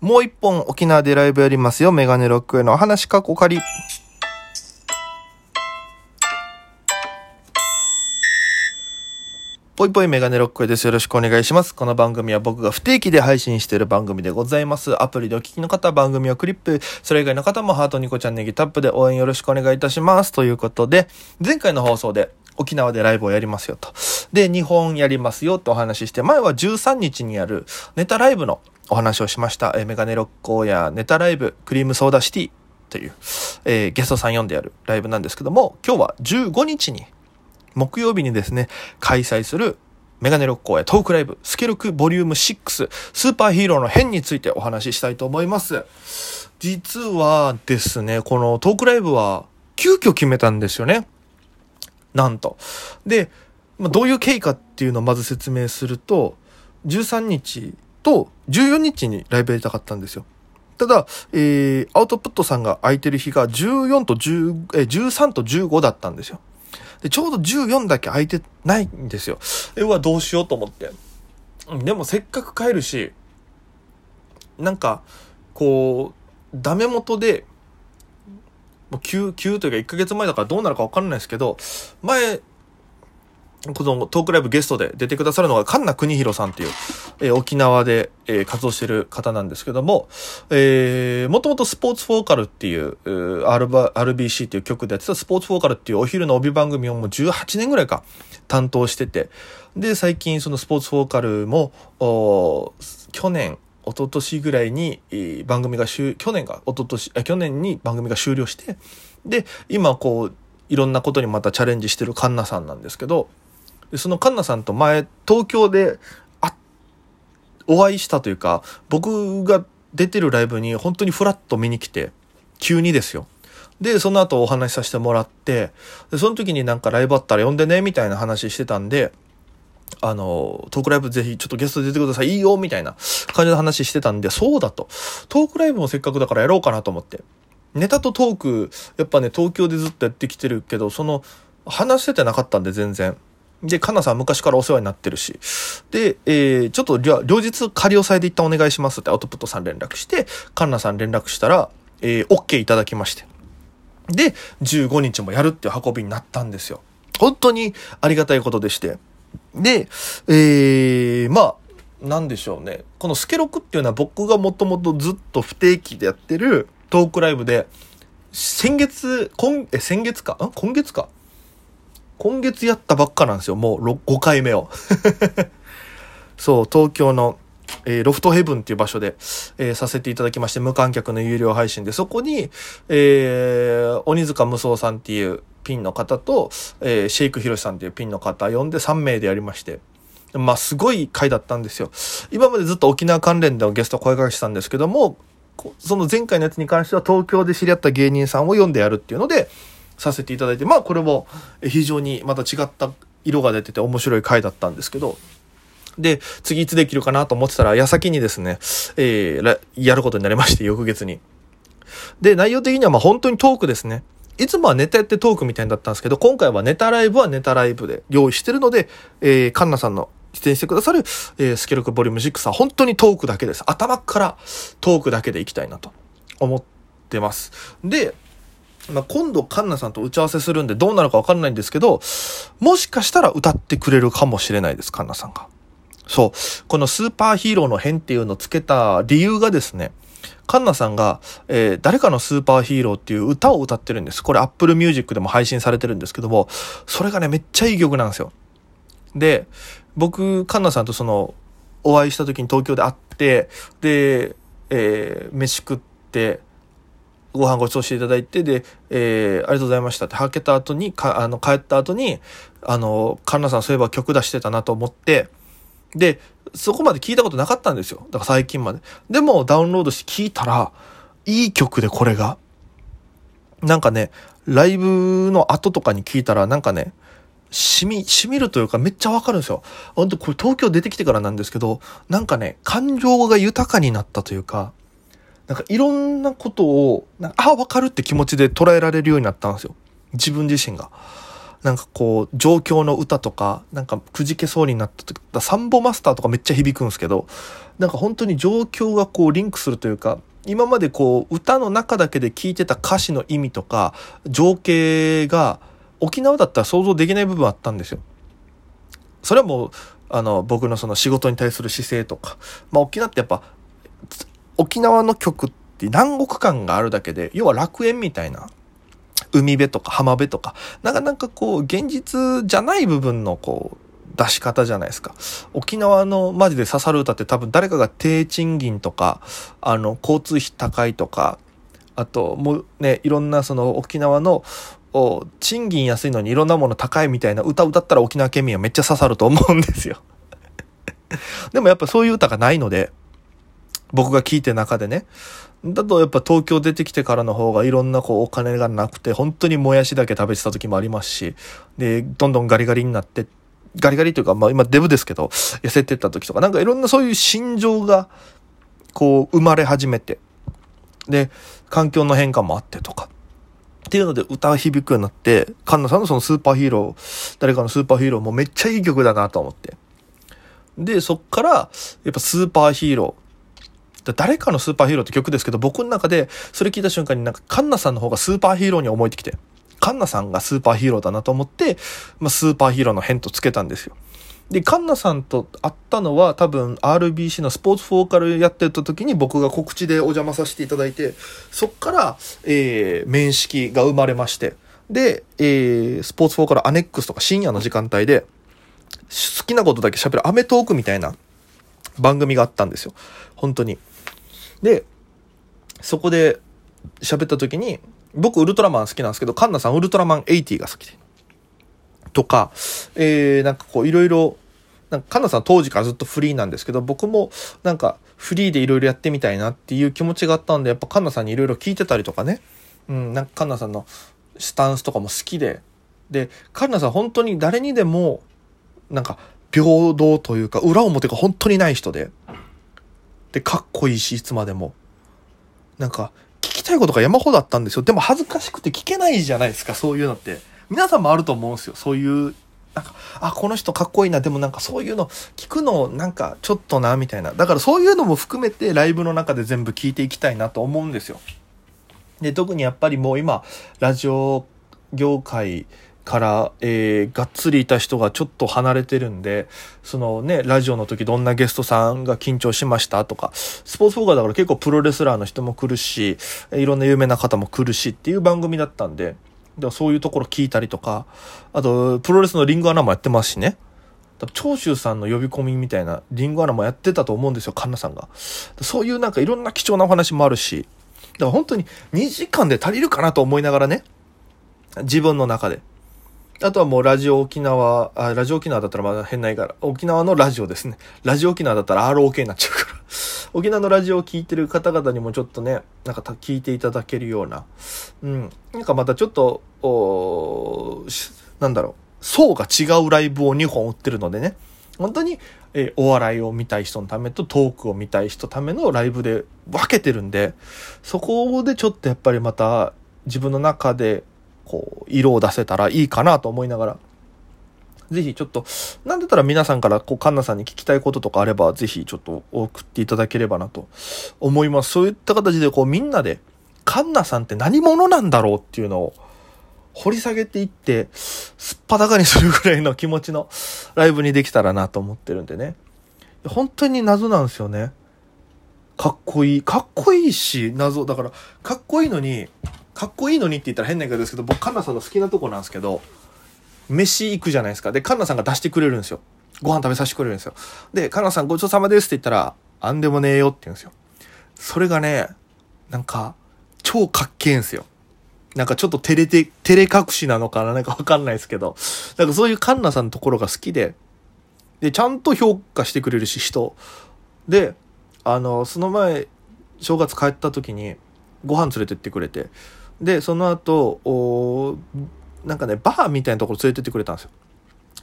もう一本沖縄でライブやりますよ。メガネロックへのお話かこかり。ぽいぽいメガネロックへです。よろしくお願いします。この番組は僕が不定期で配信している番組でございます。アプリでお聞きの方、番組をクリップ、それ以外の方もハートニコちゃんネギタップで応援よろしくお願いいたします。ということで、前回の放送で沖縄でライブをやりますよと。で、日本やりますよってお話しして、前は13日にやるネタライブのお話をしました。えメガネロッコやネタライブ、クリームソーダシティという、えーゲストさん呼んでやるライブなんですけども、今日は15日に木曜日にですね、開催するメガネロッコーやトークライブ、スケロクボリューム6、スーパーヒーローの変についてお話ししたいと思います。実はですね、このトークライブは急遽決めたんですよね。なんと。で、まあ、どういう経緯かっていうのをまず説明すると、13日と14日にライブやりたかったんですよ。ただ、えー、アウトプットさんが空いてる日が14と10、えー、13と15だったんですよ。で、ちょうど14だけ空いてないんですよ。え、うわ、どうしようと思って。でもせっかく帰るし、なんか、こう、ダメ元で、もう急、急というか1ヶ月前だからどうなるかわかんないですけど、前、このトークライブゲストで出てくださるのが、神奈国弘さんっていう、えー沖縄で、えー活動してる方なんですけども、えー、もともとスポーツフォーカルっていう、う RBC っていう曲でやってたスポーツフォーカルっていうお昼の帯番組をもう18年ぐらいか担当してて、で、最近そのスポーツフォーカルも、去年、一昨年ぐらいに、えー番組が終、去年が、一昨年、あ去年に番組が終了して、で、今こう、いろんなことにまたチャレンジしてるカンナさんなんですけど、でそのカンナさんと前、東京で、あ、お会いしたというか、僕が出てるライブに本当にフラッと見に来て、急にですよ。で、その後お話しさせてもらって、で、その時になんかライブあったら呼んでね、みたいな話してたんで、あの、トークライブぜひちょっとゲスト出てください、いいよ、みたいな感じの話してたんで、そうだと。トークライブもせっかくだからやろうかなと思って。ネタとトーク、やっぱね、東京でずっとやってきてるけど、その、話しててなかったんで、全然。で、かなさん昔からお世話になってるし。で、えー、ちょっと両日仮押さえで一旦お願いしますってアウトプットさん連絡して、かなさん連絡したら、えー、OK いただきまして。で、15日もやるっていう運びになったんですよ。本当にありがたいことでして。で、えー、まあ、なんでしょうね。このスケロクっていうのは僕がもともとずっと不定期でやってるトークライブで、先月、今、え、先月か？ん？今月か？今月やったばっかなんですよ。もう5回目を。そう、東京の、えーロフトヘブンっていう場所で、えーさせていただきまして、無観客の有料配信で、そこに、えー鬼塚無双さんっていうピンの方と、えシェイクヒロシさんっていうピンの方呼んで3名でやりまして、まあ、すごい回だったんですよ。今までずっと沖縄関連でのゲスト声かけしたんですけども、その前回のやつに関しては東京で知り合った芸人さんを呼んでやるっていうので、させていただいて、まあこれも非常にまた違った色が出てて面白い回だったんですけど、で、次いつできるかなと思ってたら、矢先にですね、えーやることになりまして、翌月に。で、内容的にはまあ本当にトークですね。いつもはネタやってトークみたいだったんですけど、今回はネタライブはネタライブで用意してるので、えー、カンナさんの出演してくださる、えースケルクボリューム6は本当にトークだけです。頭からトークだけでいきたいなと思ってます。で、まあ、今度カンナさんと打ち合わせするんでどうなるかわかんないんですけど、もしかしたら歌ってくれるかもしれないです、カンナさんが。そう。このスーパーヒーローの変っていうのをつけた理由がですね、カンナさんが、えー誰かのスーパーヒーローっていう歌を歌ってるんです。これ Apple Music でも配信されてるんですけども、それがね、めっちゃいい曲なんですよ。で、僕、カンナさんとその、お会いした時に東京で会って、で、えー飯食って、ご飯ごちそうしていただいて、で、えーありがとうございましたって、はけた後に、か、あの、帰った後に、あの、カンナさんそういえば曲出してたなと思って、で、そこまで聞いたことなかったんですよ。だから最近まで。でもダウンロードして聞いたら、いい曲でこれが。なんかね、ライブの後とかに聞いたら、なんかね、しみ、しみるというかめっちゃわかるんですよ。本当これ東京出てきてからなんですけど、なんかね、感情が豊かになったというか、なんかいろんなことを、なんかあ、わかるって気持ちで捉えられるようになったんですよ。自分自身が。なんかこう、状況の歌とか、なんかくじけそうになった時、サンボマスターとかめっちゃ響くんですけど、なんか本当に状況がこうリンクするというか、今までこう、歌の中だけで聞いてた歌詞の意味とか、情景が、沖縄だったら想像できない部分あったんですよ。それはもう、あの、僕のその仕事に対する姿勢とか、まあ沖縄ってやっぱ、沖縄の曲って南国感があるだけで、要は楽園みたいな、海辺とか浜辺とか、なかなかこう、現実じゃない部分のこう、出し方じゃないですか。沖縄のマジで刺さる歌って多分誰かが低賃金とか、あの、交通費高いとか、あと、もうね、いろんなその沖縄の、賃金安いのにいろんなもの高いみたいな歌歌ったら沖縄県民はめっちゃ刺さると思うんですよ でもやっぱそういう歌がないので、僕が聞いて中でね。だとやっぱ東京出てきてからの方がいろんなこうお金がなくて、本当にもやしだけ食べてた時もありますし、で、どんどんガリガリになって、ガリガリというか、まあ今デブですけど、痩せてった時とか、なんかいろんなそういう心情が、こう生まれ始めて、で、環境の変化もあってとか、っていうので歌響くようになって、カンナさんのそのスーパーヒーロー、誰かのスーパーヒーローもめっちゃいい曲だなと思って。で、そっから、やっぱスーパーヒーロー、誰かのスーパーヒーローって曲ですけど、僕の中でそれ聞いた瞬間になんかカンナさんの方がスーパーヒーローに思えてきて、カンナさんがスーパーヒーローだなと思って、まあ、スーパーヒーローの変とつけたんですよ。で、カンナさんと会ったのは多分 RBC のスポーツフォーカルやってた時に僕が告知でお邪魔させていただいて、そっから、えー、面識が生まれまして、で、えー、スポーツフォーカルアネックスとか深夜の時間帯で、好きなことだけ喋るアメトークみたいな番組があったんですよ。本当に。で、そこで喋った時に、僕ウルトラマン好きなんですけど、カンナさんウルトラマン80が好きで。とか、えー、なんかこういろいろ、なんかカンナさん当時からずっとフリーなんですけど、僕もなんかフリーでいろいろやってみたいなっていう気持ちがあったんで、やっぱカンナさんにいろいろ聞いてたりとかね、うん、なんかカンナさんのスタンスとかも好きで、で、カンナさん本当に誰にでも、なんか平等というか裏表が本当にない人で、で、かっこいいし、いつまでも。なんか、聞きたいことが山ほどあったんですよ。でも恥ずかしくて聞けないじゃないですか、そういうのって。皆さんもあると思うんですよ。そういう、なんか、あ、この人かっこいいな。でもなんかそういうの聞くのなんかちょっとな、みたいな。だからそういうのも含めてライブの中で全部聞いていきたいなと思うんですよ。で、特にやっぱりもう今、ラジオ業界、から、えー、がっつりいた人がちょっと離れてるんで、そのね、ラジオの時どんなゲストさんが緊張しましたとか、スポーツフォーカーだから結構プロレスラーの人も来るし、いろんな有名な方も来るしっていう番組だったんで、でそういうところ聞いたりとか、あと、プロレスのリングアナもやってますしね。長州さんの呼び込みみたいなリングアナもやってたと思うんですよ、カンナさんが。そういうなんかいろんな貴重なお話もあるし、だから本当に2時間で足りるかなと思いながらね、自分の中で。あとはもうラジオ沖縄、あ、ラジオ沖縄だったらまだ変ないから、沖縄のラジオですね。ラジオ沖縄だったら ROK になっちゃうから。沖縄のラジオを聴いてる方々にもちょっとね、なんか聞いていただけるような、うん。なんかまたちょっと、おなんだろう、層が違うライブを2本売ってるのでね、本当に、えー、お笑いを見たい人のためとトークを見たい人のためのライブで分けてるんで、そこでちょっとやっぱりまた自分の中でこう、色を出せたらいいかなと思いながら、ぜひちょっと、なんだったら皆さんから、こう、カンナさんに聞きたいこととかあれば、ぜひちょっと送っていただければなと思います。そういった形で、こう、みんなで、カンナさんって何者なんだろうっていうのを、掘り下げていって、すっぱだかにするぐらいの気持ちのライブにできたらなと思ってるんでね。本当に謎なんですよね。かっこいい。かっこいいし、謎。だから、かっこいいのに、かっこいいのにって言ったら変な言い方ですけど、僕、カンナさんの好きなとこなんですけど、飯行くじゃないですか。で、カンナさんが出してくれるんですよ。ご飯食べさせてくれるんですよ。で、カンナさんごちそうさまですって言ったら、あんでもねえよって言うんですよ。それがね、なんか、超かっけえんすよ。なんかちょっと照れて、照れ隠しなのかな？なんかわかんないですけど。なんかそういうカンナさんのところが好きで、で、ちゃんと評価してくれるし、人。で、あの、その前、正月帰った時に、ご飯連れてってくれて、で、その後、おなんかね、バーみたいなところ連れてってくれたんですよ。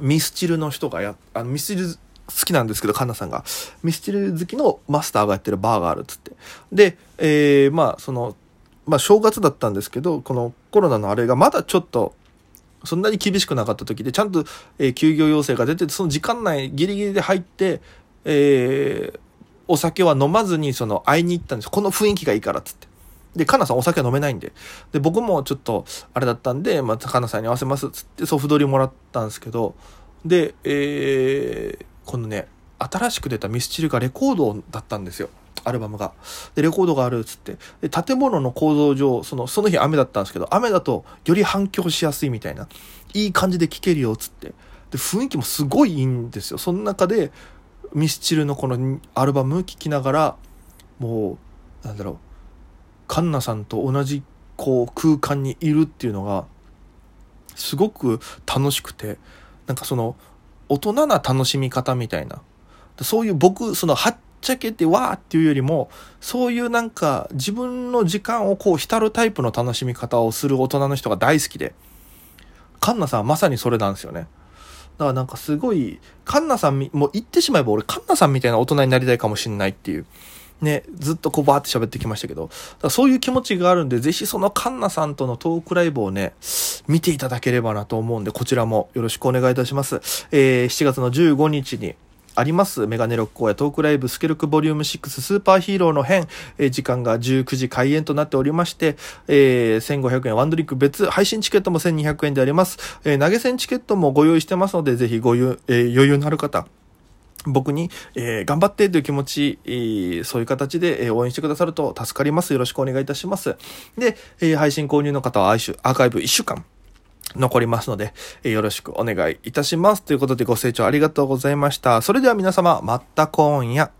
ミスチルの人がや、あの、ミスチル好きなんですけど、カンナさんが。ミスチル好きのマスターがやってるバーがあるっつって。で、えー、まあ、その、まあ、正月だったんですけど、このコロナのあれがまだちょっと、そんなに厳しくなかった時で、ちゃんと、えー、休業要請が出て、その時間内ギリギリで入って、えー、お酒は飲まずに、その、会いに行ったんです。この雰囲気がいいからっ、つって。で、かなさんお酒飲めないんで。で、僕もちょっと、あれだったんで、またかなさんに合わせますっ、つってソフトリもらったんですけど、で、えー、このね、新しく出たミスチルがレコードだったんですよ。アルバムが。で、レコードがあるっつって。で、建物の構造上、その、その日雨だったんですけど、雨だとより反響しやすいみたいな。いい感じで聴けるよっつって。で、雰囲気もすごいいいんですよ。その中で、ミスチルのこのアルバム聴きながら、もう、なんだろう、カンナさんと同じこう空間にいるっていうのが、すごく楽しくて、なんかその、大人な楽しみ方みたいな。そういう僕、その、はっちゃけてわーっていうよりも、そういうなんか自分の時間をこう浸るタイプの楽しみ方をする大人の人が大好きで、カンナさんはまさにそれなんですよね。だからなんかすごい、カンナさんもう言ってしまえば俺カンナさんみたいな大人になりたいかもしんないっていう。ね、ずっとこうバーって喋ってきましたけど、そういう気持ちがあるんで、ぜひそのカンナさんとのトークライブをね、見ていただければなと思うんで、こちらもよろしくお願いいたします。えー、7月の15日に、あります。メガネロック荒野トークライブスケルクボリューム6スーパーヒーローの編、えー、時間が19時開演となっておりまして、えー、1500円ワンドリンク別、配信チケットも1200円であります。えー、投げ銭チケットもご用意してますので、ぜひごゆ、えー、余裕のある方、僕に、えー、頑張ってという気持ち、えー、そういう形で、えー、応援してくださると助かります。よろしくお願いいたします。で、えー、配信購入の方はアーカイブ1週間残りますので、えー、よろしくお願いいたします。ということでご清聴ありがとうございました。それでは皆様、また今夜。